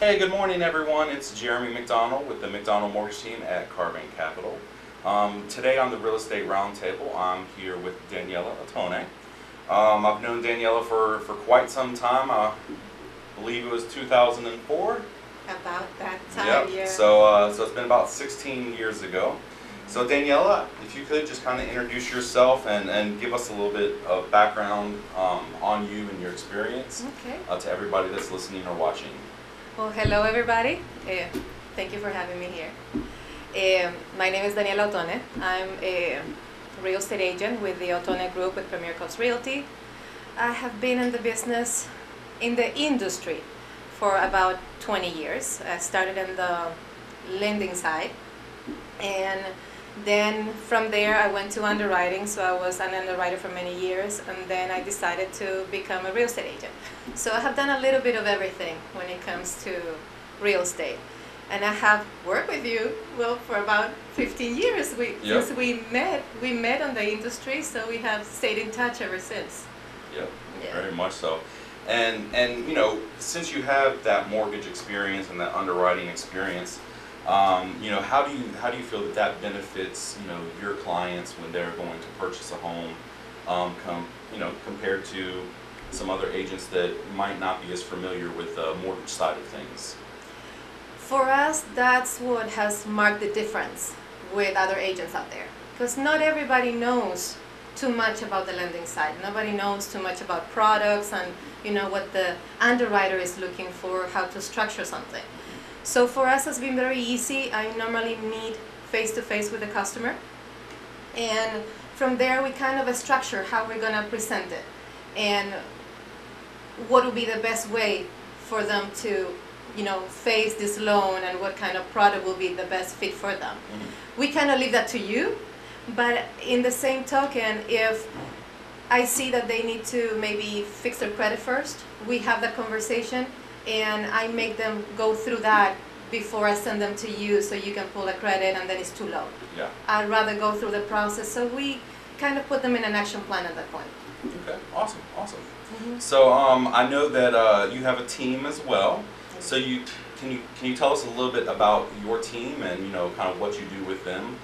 Hey, good morning, everyone. It's Jeremy McDonald with the McDonald Mortgage Team at Carbon Capital. Um, today on the Real Estate Roundtable, I'm here with Daniella Ottone. Um, I've known Daniella for, for quite some time. I believe it was 2004. About that time, Yep. yeah. So, uh, so it's been about 16 years ago. So Daniella, if you could just kind of introduce yourself and, and give us a little bit of background um, on you and your experience Okay. uh, to everybody that's listening or watching. Well, hello everybody. Uh, thank you for having me here. Um, my name is Daniella Ottone. I'm a real estate agent with the Ottone Group with Premier Coast Realty. I have been in the business, in the industry, for about 20 years. I started in the lending side, and then from there I went to underwriting. So I was an underwriter for many years, and then I decided to become a real estate agent. So I have done a little bit of everything when it comes to real estate. And I have worked with you, well, for about 15 years. We, Yep. Since we met, we met on the industry, so we have stayed in touch ever since. Yep. Yeah. Very much so. And and you know, since you have that mortgage experience and that underwriting experience, um, you know, how do you how do you feel that that benefits you know your clients when they're going to purchase a home, um, com, you know, compared to some other agents that might not be as familiar with the mortgage side of things. For us, that's what has marked the difference with other agents out there. Because not everybody knows too much about the lending side. Nobody knows too much about products and you know what the underwriter is looking for, how to structure something. So for us, it's been very easy. I normally meet face to face with the customer, and from there we kind of structure how we're gonna present it, and what would be the best way for them to you know, face this loan and what kind of product will be the best fit for them. Mm-hmm. We kind of leave that to you, but in the same token, if I see that they need to maybe fix their credit first, we have that conversation and I make them go through that before I send them to you so you can pull a credit and then it's too low. Yeah. I'd rather go through the process, so we kind of put them in an action plan at that point. Okay. Awesome. Awesome. So um, I know that uh, you have a team as well. So you can you can you tell us a little bit about your team and you know kind of what you do with them?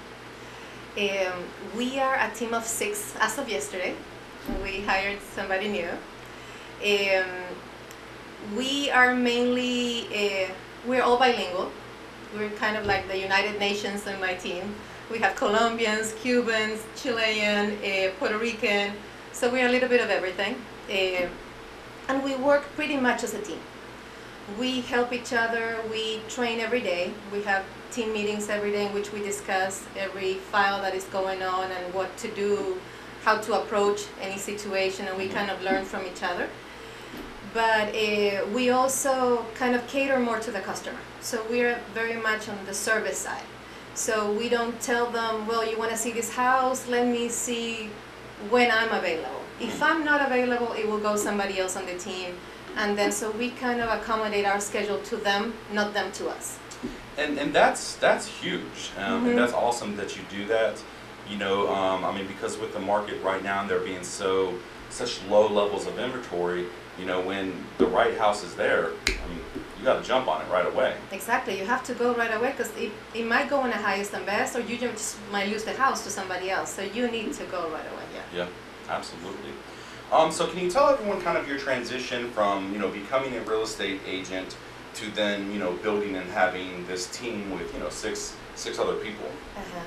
Um, we are a team of six as of yesterday. We hired somebody new. Um, we are mainly, uh, we're all bilingual. We're kind of like the United Nations in my team. We have Colombians, Cubans, Chilean, uh, Puerto Rican. So we're a little bit of everything. Uh, and we work pretty much as a team. We help each other, we train every day. We have team meetings every day in which we discuss every file that is going on and what to do, how to approach any situation, and we kind of learn from each other. But uh, we also kind of cater more to the customer. So we're very much on the service side. So we don't tell them, well, you want to see this house, let me see when I'm available. If I'm not available, it will go somebody else on the team. And then so we kind of accommodate our schedule to them, not them to us. And and that's that's huge, um, Mhm. and that's awesome that you do that. You know, um, I mean, because with the market right now, and there being so such low levels of inventory, you know, when the right house is there, I mean, you got to jump on it right away. Exactly, you have to go right away because it, it might go in the highest and best, or you just might lose the house to somebody else. So you need to go right away. Yeah. Yeah, absolutely. Um, so can you tell everyone kind of your transition from you know becoming a real estate agent to then you know building and having this team with you know six six other people? Uh-huh.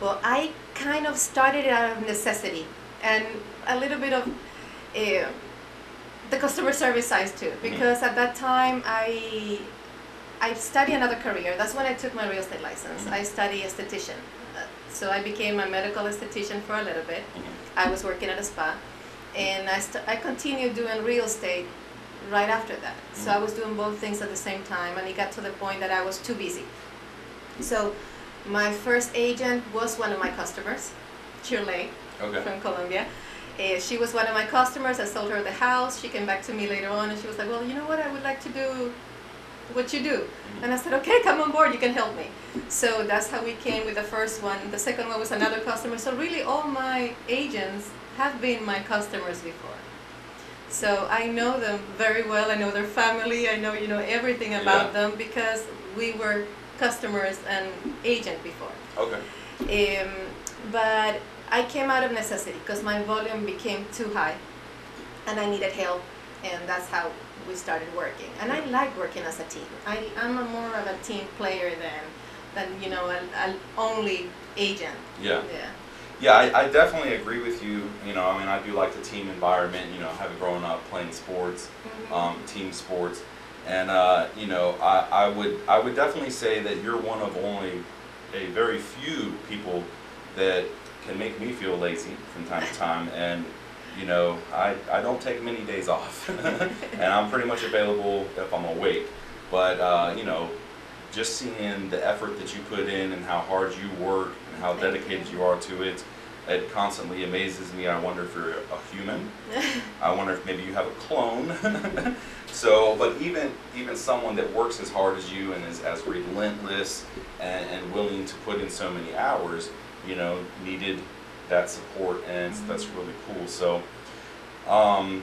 Well, I kind of started out of necessity and a little bit of uh, the customer service side too, because at that time I I studied another career. That's when I took my real estate license. Mhm. I studied esthetician, Uh, so I became a medical esthetician for a little bit. I was working at a spa, and I, st- I continued doing real estate right after that. So I was doing both things at the same time, and it got to the point that I was too busy. So my first agent was one of my customers, Shirley Okay. from Colombia. Uh, she was one of my customers. I sold her the house. She came back to me later on, and she was like, "Well, you know what? I would like to do what you do." And I said, "Okay, come on board. You can help me." So that's how we came with the first one. The second one was another customer. So really, all my agents have been my customers before. So I know them very well. I know their family. I know you know everything about Yeah. them because we were customers and agent before. Okay. Um, but I came out of necessity because my volume became too high, and I needed help, and that's how we started working. And I like working as a team. I, I'm a more of a team player than than you know an, only agent. Yeah. Yeah. Yeah, I, I definitely agree with you. You know, I mean, I do like the team environment. You know, having grown up playing sports, Mhm. um, team sports, and uh, you know, I, I would I would definitely say that you're one of only a very few people that can make me feel lazy from time to time, and you know, I, I don't take many days off, and I'm pretty much available if I'm awake. But uh, you know, just seeing the effort that you put in and how hard you work and how Thank dedicated you. you are to it, it constantly amazes me. I wonder if you're a human. I wonder if maybe you have a clone. so, but even even someone that works as hard as you and is as relentless and, and willing to put in so many hours, you know, needed that support, and that's really cool. So, um,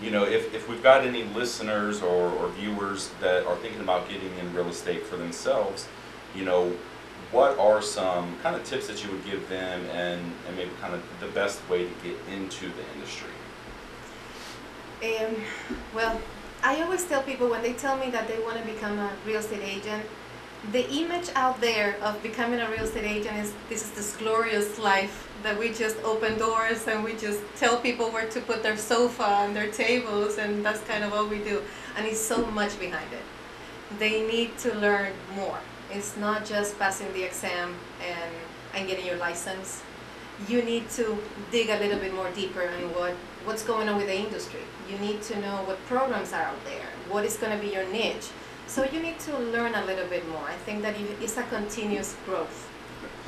you know, if, if we've got any listeners or, or viewers that are thinking about getting in real estate for themselves, you know, what are some kind of tips that you would give them and, and maybe kind of the best way to get into the industry? Um, well, I always tell people when they tell me that they want to become a real estate agent, the image out there of becoming a real estate agent is this is this glorious life that we just open doors and we just tell people where to put their sofa and their tables and that's kind of all we do. And it's so much behind it. They need to learn more. It's not just passing the exam and, and getting your license you need to dig a little bit more deeper in what, what's going on with the industry. You need to know what programs are out there, what is going to be your niche. So you need to learn a little bit more. I think that it's a continuous growth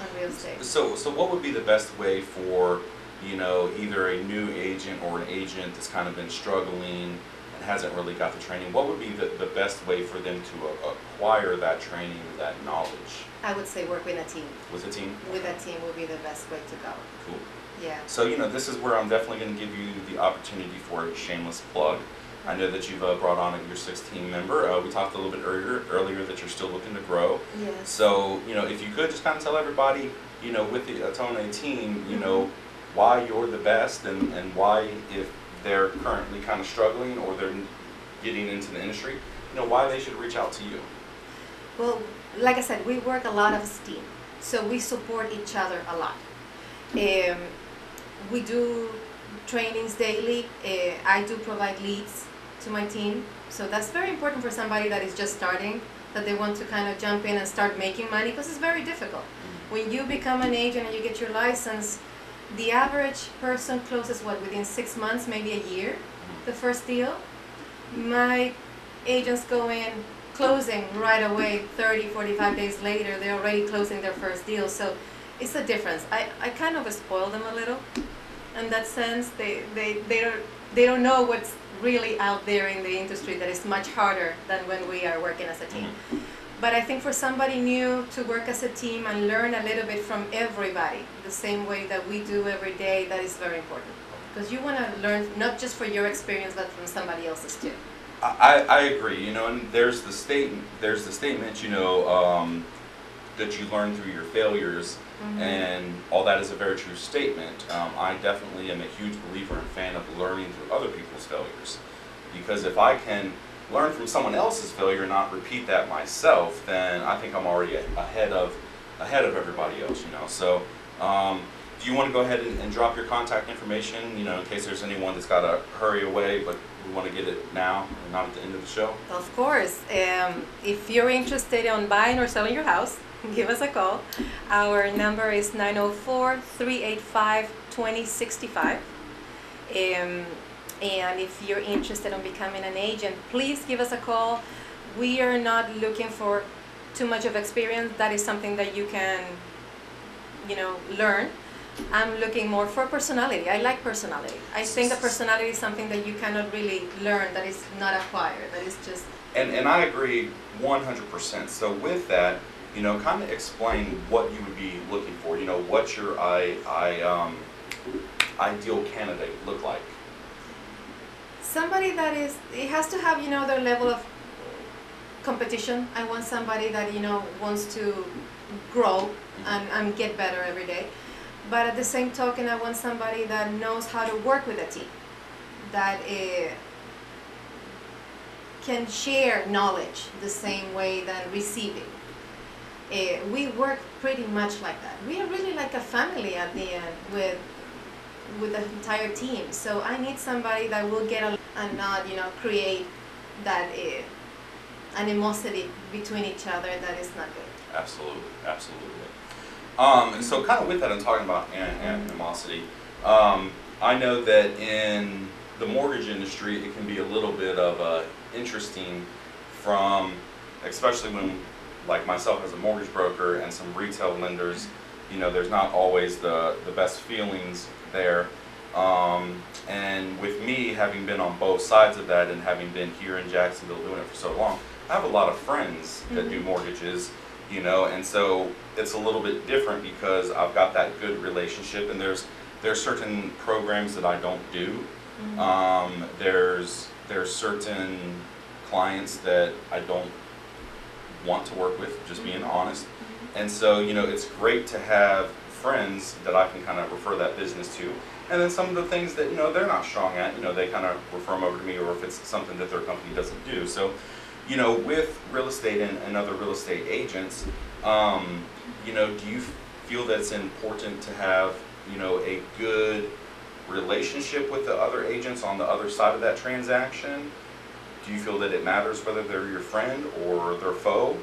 on real estate. So, so what would be the best way for, you know, either a new agent or an agent that's kind of been struggling and hasn't really got the training? What would be the, the best way for them to acquire that training, that knowledge? I would say work with a team. With a team? With a team would be the best way to go. Cool. Yeah. So, you know, this is where I'm definitely going to give you the opportunity for a shameless plug. I know that you've uh, brought on a your 16 member. Uh, we talked a little bit earlier, earlier that you're still looking to grow. Yes. So, you know, if you could just kind of tell everybody, you know, with the Ottone team, you know, why you're the best and, and why, if they're currently kind of struggling or they're getting into the industry, you know, why they should reach out to you. Well, like I said, we work a lot as a team, so we support each other a lot. Um, we do trainings daily. Uh, I do provide leads to my team, so that's very important for somebody that is just starting, that they want to kind of jump in and start making money because it's very difficult. When you become an agent and you get your license, the average person closes what within six months, maybe a year, the first deal. My agents go in closing right away 30 45 days later they're already closing their first deal so it's a difference i, I kind of spoil them a little in that sense they, they, they, don't, they don't know what's really out there in the industry that is much harder than when we are working as a team. But i think for somebody new to work as a team and learn a little bit from everybody the same way that we do every day that is very important. Because you want to learn not just for your experience but from somebody else's too. I, I agree, you know, and there's the statement, there's the statement, you know, um, that you learn through your failures, Mhm. and all that is a very true statement. Um, I definitely am a huge believer and fan of learning through other people's failures, because if I can learn from someone else's failure and not repeat that myself, then I think I'm already a- ahead of ahead of everybody else, you know. So, um, do you want to go ahead and, and drop your contact information, you know, in case there's anyone that's got to hurry away, but we want to get it now and not at the end of the show? Of course. Um, if you're interested in buying or selling your house, give us a call. Our number is 904 385 2065. Um, and if you're interested in becoming an agent, please give us a call. We are not looking for too much of experience. That is something that you can, you know, learn. I'm looking more for personality. I like personality. I think that personality is something that you cannot really learn, that is not acquired, that is just And, and I agree 100%. So with that, you know, kind of explain what you would be looking for. You know, what your I, I, um, ideal candidate look like? somebody that is it has to have you know their level of competition i want somebody that you know wants to grow and, and get better every day but at the same token i want somebody that knows how to work with a team that uh, can share knowledge the same way that receiving uh, we work pretty much like that we are really like a family at the end with with the entire team. So I need somebody that will get a, and not, you know, create that uh, animosity between each other that is not good. Absolutely, absolutely. Um, and so kind of with that, I'm talking about an- animosity. Um, I know that in the mortgage industry, it can be a little bit of uh, interesting from, especially when, like myself as a mortgage broker and some retail lenders, you know, there's not always the, the best feelings there. Um, and with me having been on both sides of that and having been here in Jacksonville doing it for so long, I have a lot of friends that do Mhm. mortgages, you know, and so it's a little bit different because I've got that good relationship and there's there's certain programs that I don't do. Um, there's there's certain clients that I don't want to work with, just being honest. And so, you know, it's great to have friends that I can kind of refer that business to. And then some of the things that, you know, they're not strong at, you know, they kind of refer them over to me or if it's something that their company doesn't do. So, you know, with real estate and, and other real estate agents, um, you know, do you feel that it's important to have, you know, a good relationship with the other agents on the other side of that transaction? Do you feel that it matters whether they're your friend or their foe?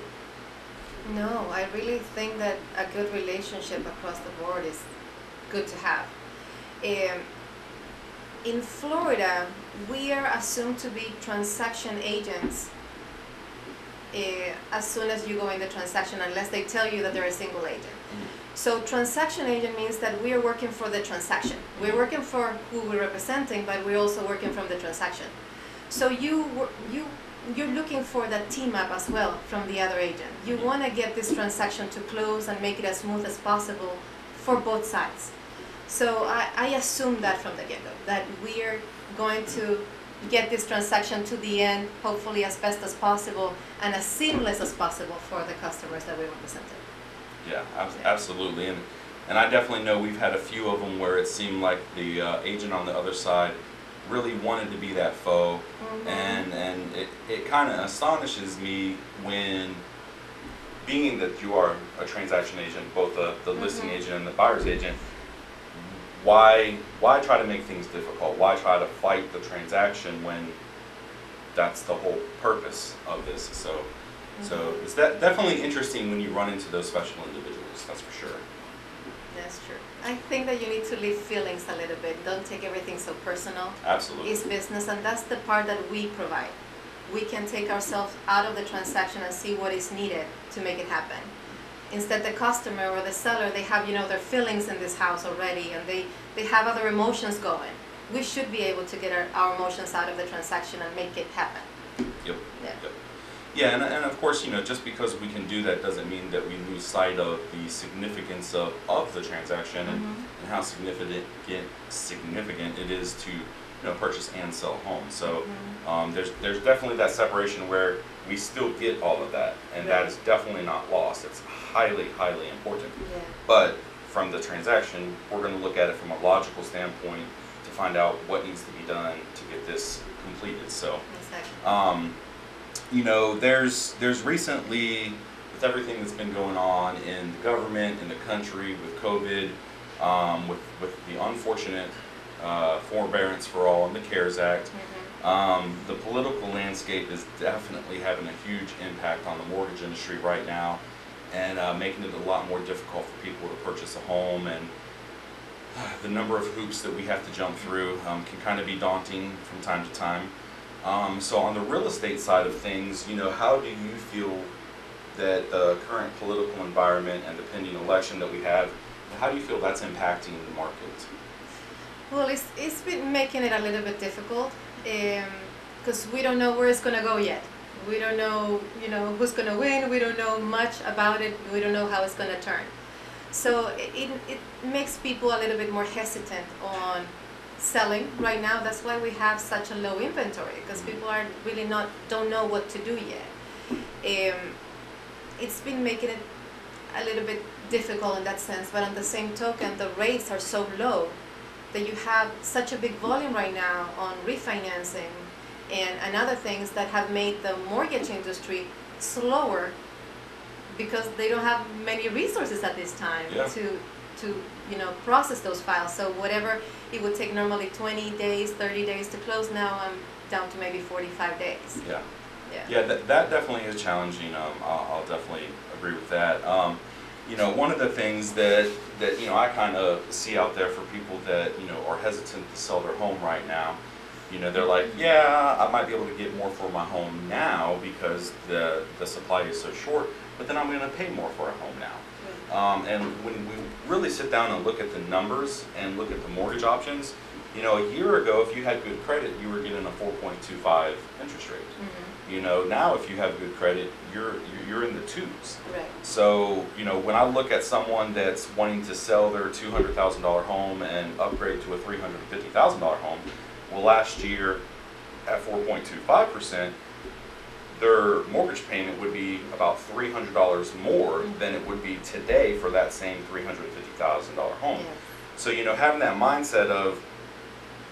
No, I really think that a good relationship across the board is good to have. Um, in Florida, we are assumed to be transaction agents uh, as soon as you go in the transaction, unless they tell you that they're a single agent. So transaction agent means that we are working for the transaction. We're working for who we're representing, but we're also working from the transaction. So you you you're looking for that team up as well from the other agent. You want to get this transaction to close and make it as smooth as possible for both sides. So I, I assume that from the get-go that we are going to get this transaction to the end, hopefully as best as possible and as seamless as possible for the customers that we represented. Yeah, abs- absolutely, and and I definitely know we've had a few of them where it seemed like the uh, agent on the other side really wanted to be that foe, and and it it kind of astonishes me when, being that you are a transaction agent, both the the listing Mhm. agent and the buyer's agent, why why try to make things difficult? Why try to fight the transaction when that's the whole purpose of this? So. So it's de- definitely interesting when you run into those special individuals, that's for sure. That's true. I think that you need to leave feelings a little bit. Don't take everything so personal. Absolutely. It's business, and that's the part that we provide. We can take ourselves out of the transaction and see what is needed to make it happen. Instead, the customer or the seller, they have you know their feelings in this house already, and they they have other emotions going. We should be able to get our, our emotions out of the transaction and make it happen. Yep. Yeah. Yep. Yeah, and, and of course, you know, just because we can do that doesn't mean that we lose sight of the significance of, of the transaction and, Mhm. and how significant significant it is to you know purchase and sell homes. home. So Mhm. um, there's there's definitely that separation where we still get all of that, and that Right. is definitely not lost. It's highly highly important. Yeah. But from the transaction, we're going to look at it from a logical standpoint to find out what needs to be done to get this completed. So, Exactly. um, you know, there's there's recently with everything that's been going on in the government, in the country, with COVID, um, with with the unfortunate uh, forbearance for all and the CARES Act. Mhm. Um, the political landscape is definitely having a huge impact on the mortgage industry right now and uh, making it a lot more difficult for people to purchase a home. And the number of hoops that we have to jump through um, can kind of be daunting from time to time. Um, so, on the real estate side of things, you know, how do you feel that the current political environment and the pending election that we have, how do you feel that's impacting the market? Well, it's, it's been making it a little bit difficult because we don't know where it's going to go yet. We don't know, you know, who's going to win. We don't know much about it. We don't know how it's going to turn. So it, it makes people a little bit more hesitant on selling right now. That's why we have such a low inventory because people are really not don't know what to do yet. Um, it's been making it a little bit difficult in that sense, but on the same token, the rates are so low that you have such a big volume right now on refinancing and, and other things that have made the mortgage industry slower because they don't have many resources at this time Yeah. to to you know process those files. So whatever it would take normally 20 days, 30 days to close, now I'm down to maybe 45 days. Yeah. Yeah. Yeah, that, that definitely is challenging. Um, I'll, I'll definitely agree with that. Um, you know, one of the things that, that, you know, I kind of see out there for people that, you know, are hesitant to sell their home right now, you know, they're like, yeah, I might be able to get more for my home now because the, the supply is so short, but then I'm going to pay more for a home now. Um, and when we really sit down and look at the numbers and look at the mortgage options, you know, a year ago, if you had good credit, you were getting a 4.25 interest rate. Mhm. You know, now if you have good credit, you're you're- you're in the twos. Right. So, you know, when I look at someone that's wanting to sell their $200,000 home and upgrade to a $350,000 home, well, last year at 4.25%, their mortgage payment would be about $300 more than it would be today for that same $350,000 home. Yeah. So, you know, having that mindset of,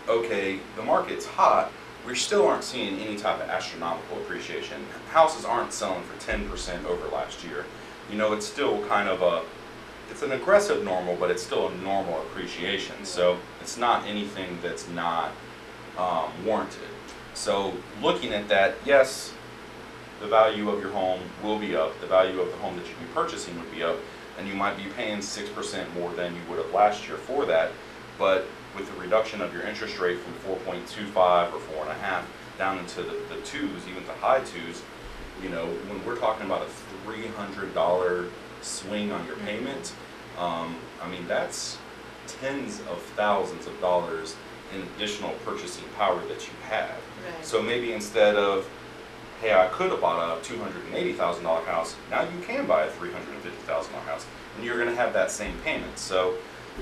okay, the market's hot, we still aren't seeing any type of astronomical appreciation. Houses aren't selling for 10% over last year. You know, it's still kind of a, it's an aggressive normal, but it's still a normal appreciation. So it's not anything that's not um, warranted. So looking at that, yes, the value of your home will be up. The value of the home that you'd be purchasing would be up, and you might be paying six percent more than you would have last year for that. But with the reduction of your interest rate from four point two five or four and a half down into the, the twos, even the high twos, you know, when we're talking about a three hundred dollar swing on your Mhm. payment, um, I mean that's tens of thousands of dollars in additional purchasing power that you have. Right. So maybe instead of, hey, I could have bought a two hundred and eighty thousand dollar house, now you can buy a three hundred and fifty thousand dollar house, and you're gonna have that same payment. So,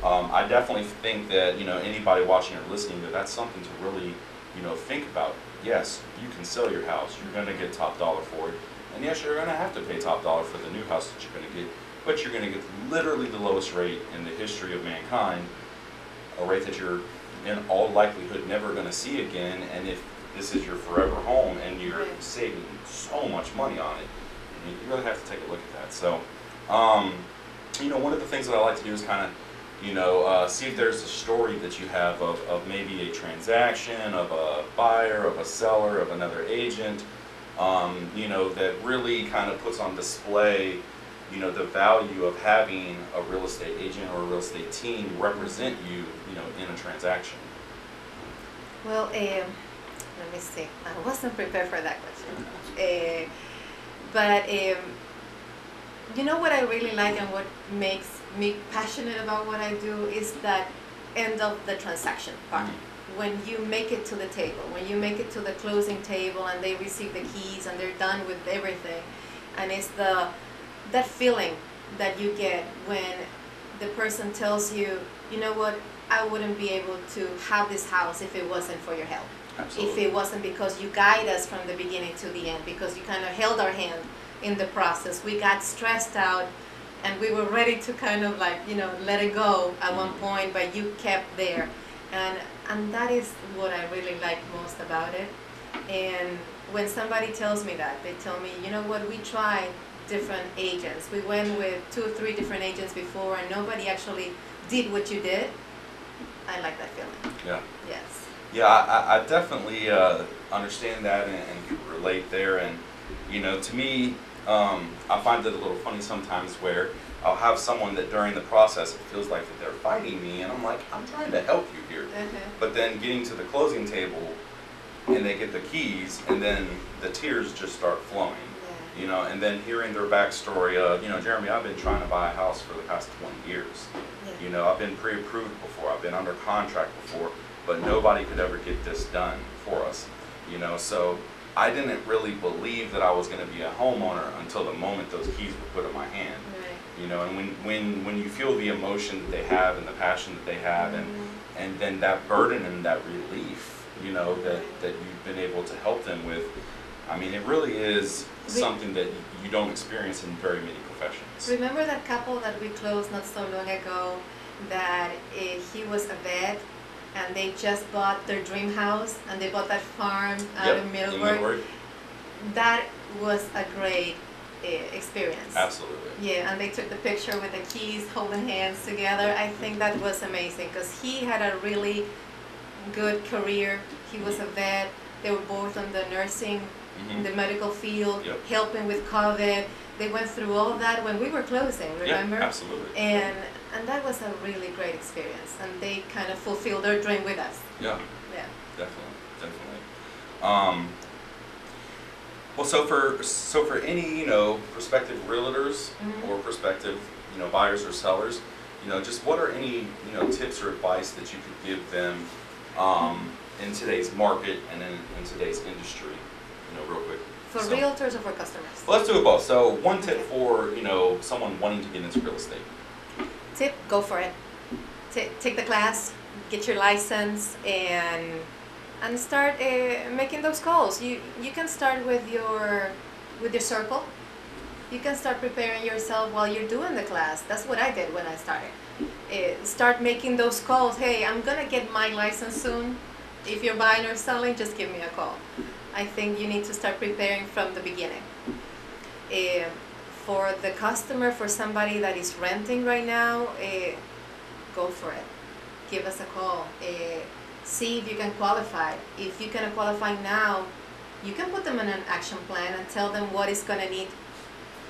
um, I definitely think that, you know, anybody watching or listening, that that's something to really, you know, think about. Yes, you can sell your house, you're gonna get top dollar for it, and yes, you're gonna have to pay top dollar for the new house that you're gonna get, but you're gonna get literally the lowest rate in the history of mankind, a rate that you're in all likelihood never gonna see again, and if this is your forever home and you're Right. saving so much money on it, you you really have to take a look at that. So, um, you know, one of the things that I like to do is kind of, you know, uh, see if there's a story that you have of, of maybe a transaction, of a buyer, of a seller, of another agent, um, you know, that really kind of puts on display, you know, the value of having a real estate agent or a real estate team represent you, you know, in a transaction. Well, um, let me see. I wasn't prepared for that question. Uh, but um, you know what I really like and what makes me passionate about what I do is that end of the transaction part. When you make it to the table, when you make it to the closing table and they receive the keys and they're done with everything, and it's the that feeling that you get when the person tells you, you know what, I wouldn't be able to have this house if it wasn't for your help. If it wasn't because you guide us from the beginning to the end, because you kind of held our hand in the process. We got stressed out and we were ready to kind of like, you know, let it go at one mm-hmm. point, but you kept there. And and that is what I really like most about it. And when somebody tells me that, they tell me, you know what, we tried different agents. We went with two or three different agents before and nobody actually did what you did. I like that feeling. Yeah. Yes. Yeah, I, I- definitely uh, understand that and, and relate there. And you know, to me, um, I find it a little funny sometimes where I'll have someone that during the process it feels like that they're fighting me, and I'm like, I'm trying to help you here. Okay. But then getting to the closing table, and they get the keys, and then the tears just start flowing. Yeah. You know, and then hearing their backstory of, you know, Jeremy, I've been trying to buy a house for the past 20 years. Yeah. You know, I've been pre-approved before, I've been under contract before, but nobody could ever get this done for us. You know, so I didn't really believe that I was going to be a homeowner until the moment those keys were put in my hand. Right. You know, and when when when you feel the emotion that they have and the passion that they have, and and then that burden and that relief, you know, that, that you've been able to help them with, I mean, it really is Re- something that you don't experience in very many professions. Remember that couple that we closed not so long ago that uh, he was a vet and they just bought their dream house and they bought that farm out Yep, in in Middleburg? That was a great uh, experience. absolutely. Yeah, and they took the picture with the keys, holding hands together. I think that was amazing because he had a really good career. He was a vet. They were both on the nursing, in Mhm. the medical field, Yep. helping with COVID. They went through all of that when we were closing, remember? Yeah, absolutely. And and that was a really great experience. And they kind of fulfilled their dream with us. Yeah. Yeah. Definitely, definitely. Um, well, so for so for any you know prospective realtors Mhm. or prospective you know buyers or sellers, you know, just what are any you know tips or advice that you could give them um, in today's market and in, in today's industry, you know, real quick. For So- realtors or for customers? Well, let's do it both. So, one tip for you know someone wanting to get into real estate. Tip, go for it. Ta- take the class, get your license, and and start uh, making those calls. You you can start with your with your circle. You can start preparing yourself while you're doing the class. That's what I did when I started. Uh, start making those calls. Hey, I'm gonna get my license soon. If you're buying or selling, just give me a call. I think you need to start preparing from the beginning. Uh, for the customer, for somebody that is renting right now, uh, go for it. Give us a call. Uh, see if you can qualify. If you can qualify now, you can put them in an action plan and tell them what is going to need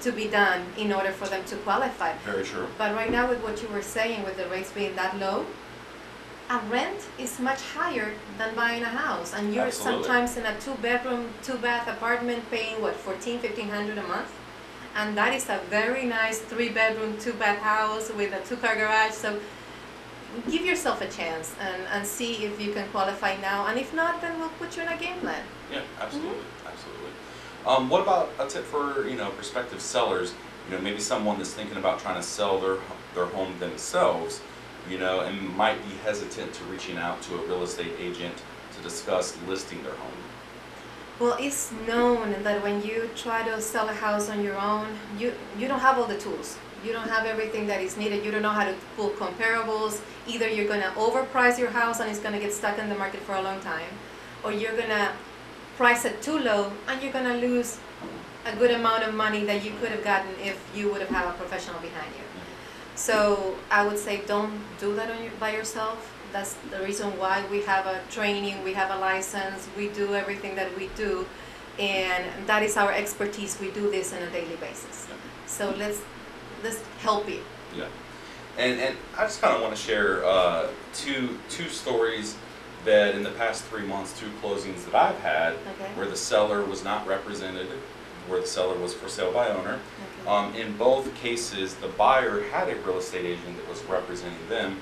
to be done in order for them to qualify. Very true. But right now, with what you were saying, with the rates being that low, a rent is much higher than buying a house. And you're Absolutely. sometimes in a two bedroom, two bath apartment paying what, 14, 1500 a month? And that is a very nice three bedroom, two bath house with a two car garage. So give yourself a chance and, and see if you can qualify now. And if not, then we'll put you in a game plan. Yeah, absolutely, absolutely. Um, what about a tip for you know prospective sellers? You know, maybe someone that's thinking about trying to sell their their home themselves, you know, and might be hesitant to reaching out to a real estate agent to discuss listing their home. Well, it's known that when you try to sell a house on your own, you, you don't have all the tools. You don't have everything that is needed. You don't know how to pull comparables. Either you're going to overprice your house and it's going to get stuck in the market for a long time, or you're going to price it too low and you're going to lose a good amount of money that you could have gotten if you would have had a professional behind you. So I would say don't do that your, by yourself. That's the reason why we have a training, we have a license, we do everything that we do, and that is our expertise. We do this on a daily basis. So let's let's help you. Yeah, and and I just kind of want to share uh, two two stories that in the past three months, two closings that I've had, Okay. where the seller was not represented, where the seller was for sale by owner. Okay. Um, in both cases, the buyer had a real estate agent that was representing them,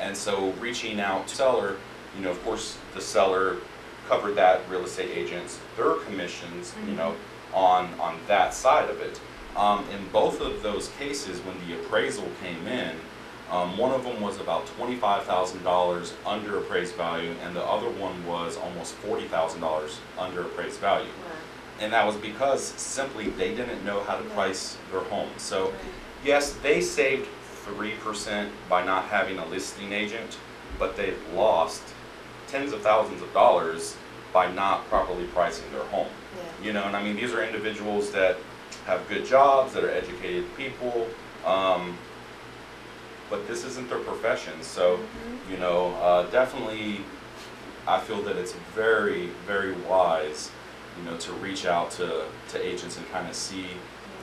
and so reaching out to seller, you know, of course, the seller covered that real estate agent's their commissions, you Mhm. know, on on that side of it. Um, in both of those cases, when the appraisal came in, um, one of them was about twenty-five thousand dollars under appraised value, and the other one was almost forty thousand dollars under appraised value. Right. And that was because simply they didn't know how to price their home. So yes, they saved three percent by not having a listing agent, but they've lost tens of thousands of dollars by not properly pricing their home. Yeah. You know, and I mean, these are individuals that have good jobs, that are educated people, um, but this isn't their profession. So, Mhm. you know, uh, definitely, I feel that it's very, very wise, you know, to reach out to, to agents and kind of see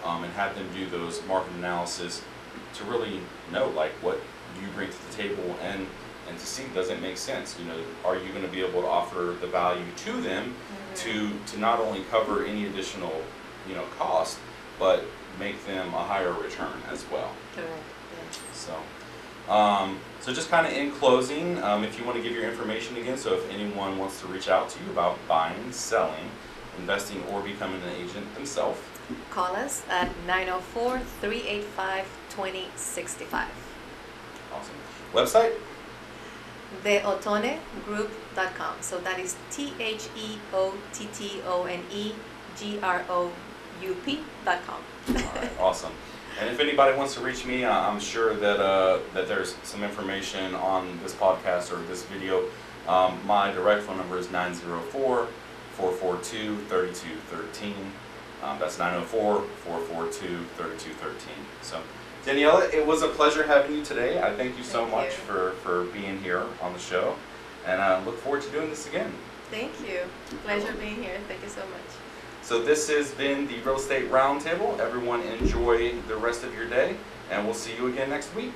um, and have them do those market analysis to really know like what you bring to the table and and to see does it make sense you know are you going to be able to offer the value to them Mhm. to to not only cover any additional you know cost but make them a higher return as well Correct. Yes. so um, so just kind of in closing um, if you want to give your information again so if anyone wants to reach out to you about buying selling investing or becoming an agent themselves Call us at 904 385 2065. awesome website theottonegroup.com. So that is T H E O T T O N E G R O U P.com. Right, awesome. And if anybody wants to reach me, I- I'm sure that uh, that there's some information on this podcast or this video. Um, my direct phone number is 904 442 3213. Um, That's 904 442 3213. So, Daniella, it was a pleasure having you today. I thank you so Thank much you. for, for being here on the show. And I look forward to doing this again. Thank you. Pleasure being here. Thank you so much. So this has been the Real Estate Roundtable. Everyone enjoy the rest of your day, and we'll see you again next week.